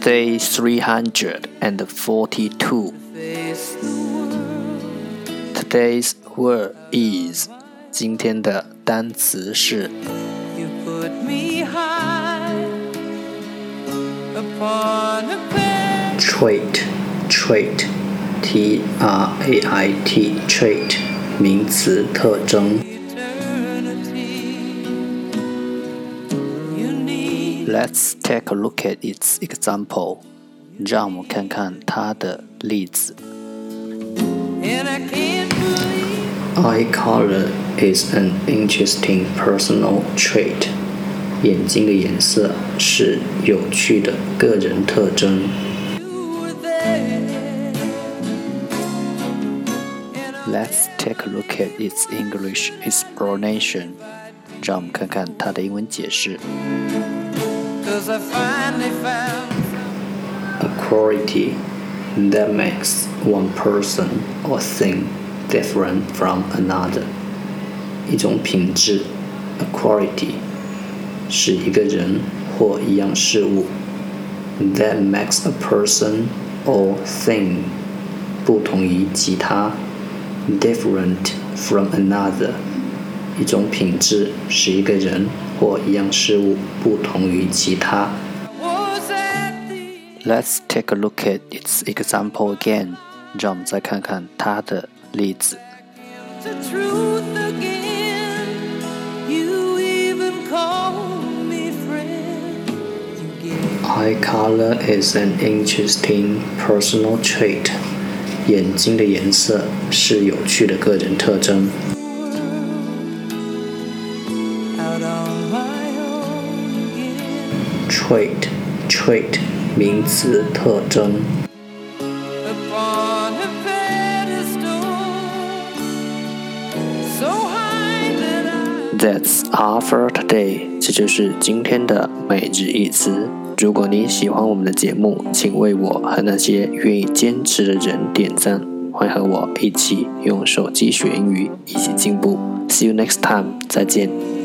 Day three hundred and forty-two. Today's word is 今天的单词是 trait trait t r a i t trait 名词特征。 Let's take a look at its example. 让我们看看它的例子。Eye color is an interesting personal trait. 眼睛的颜色是有趣的个人特征。Let's take a look at its English explanation. 让我们看看它的英文解释。 a quality that makes one person or thing different from another，一种品质，a quality，使一个人或一样事物，that makes a person or thing 不同于其他，different from another， 一种品质使一个人或一样事物不同于其他。Let's take a look at its example again。让我们再看看它的例子。Eye color is an interesting personal trait。眼睛的颜色是有趣的个人特征。 Trait trait 名词特征。That's all for today。这就是今天的每日一词。如果你喜欢我们的节目，请为我和那些愿意坚持的人点赞。欢迎和我一起用手机学英语，一起进步。See you next time。再见。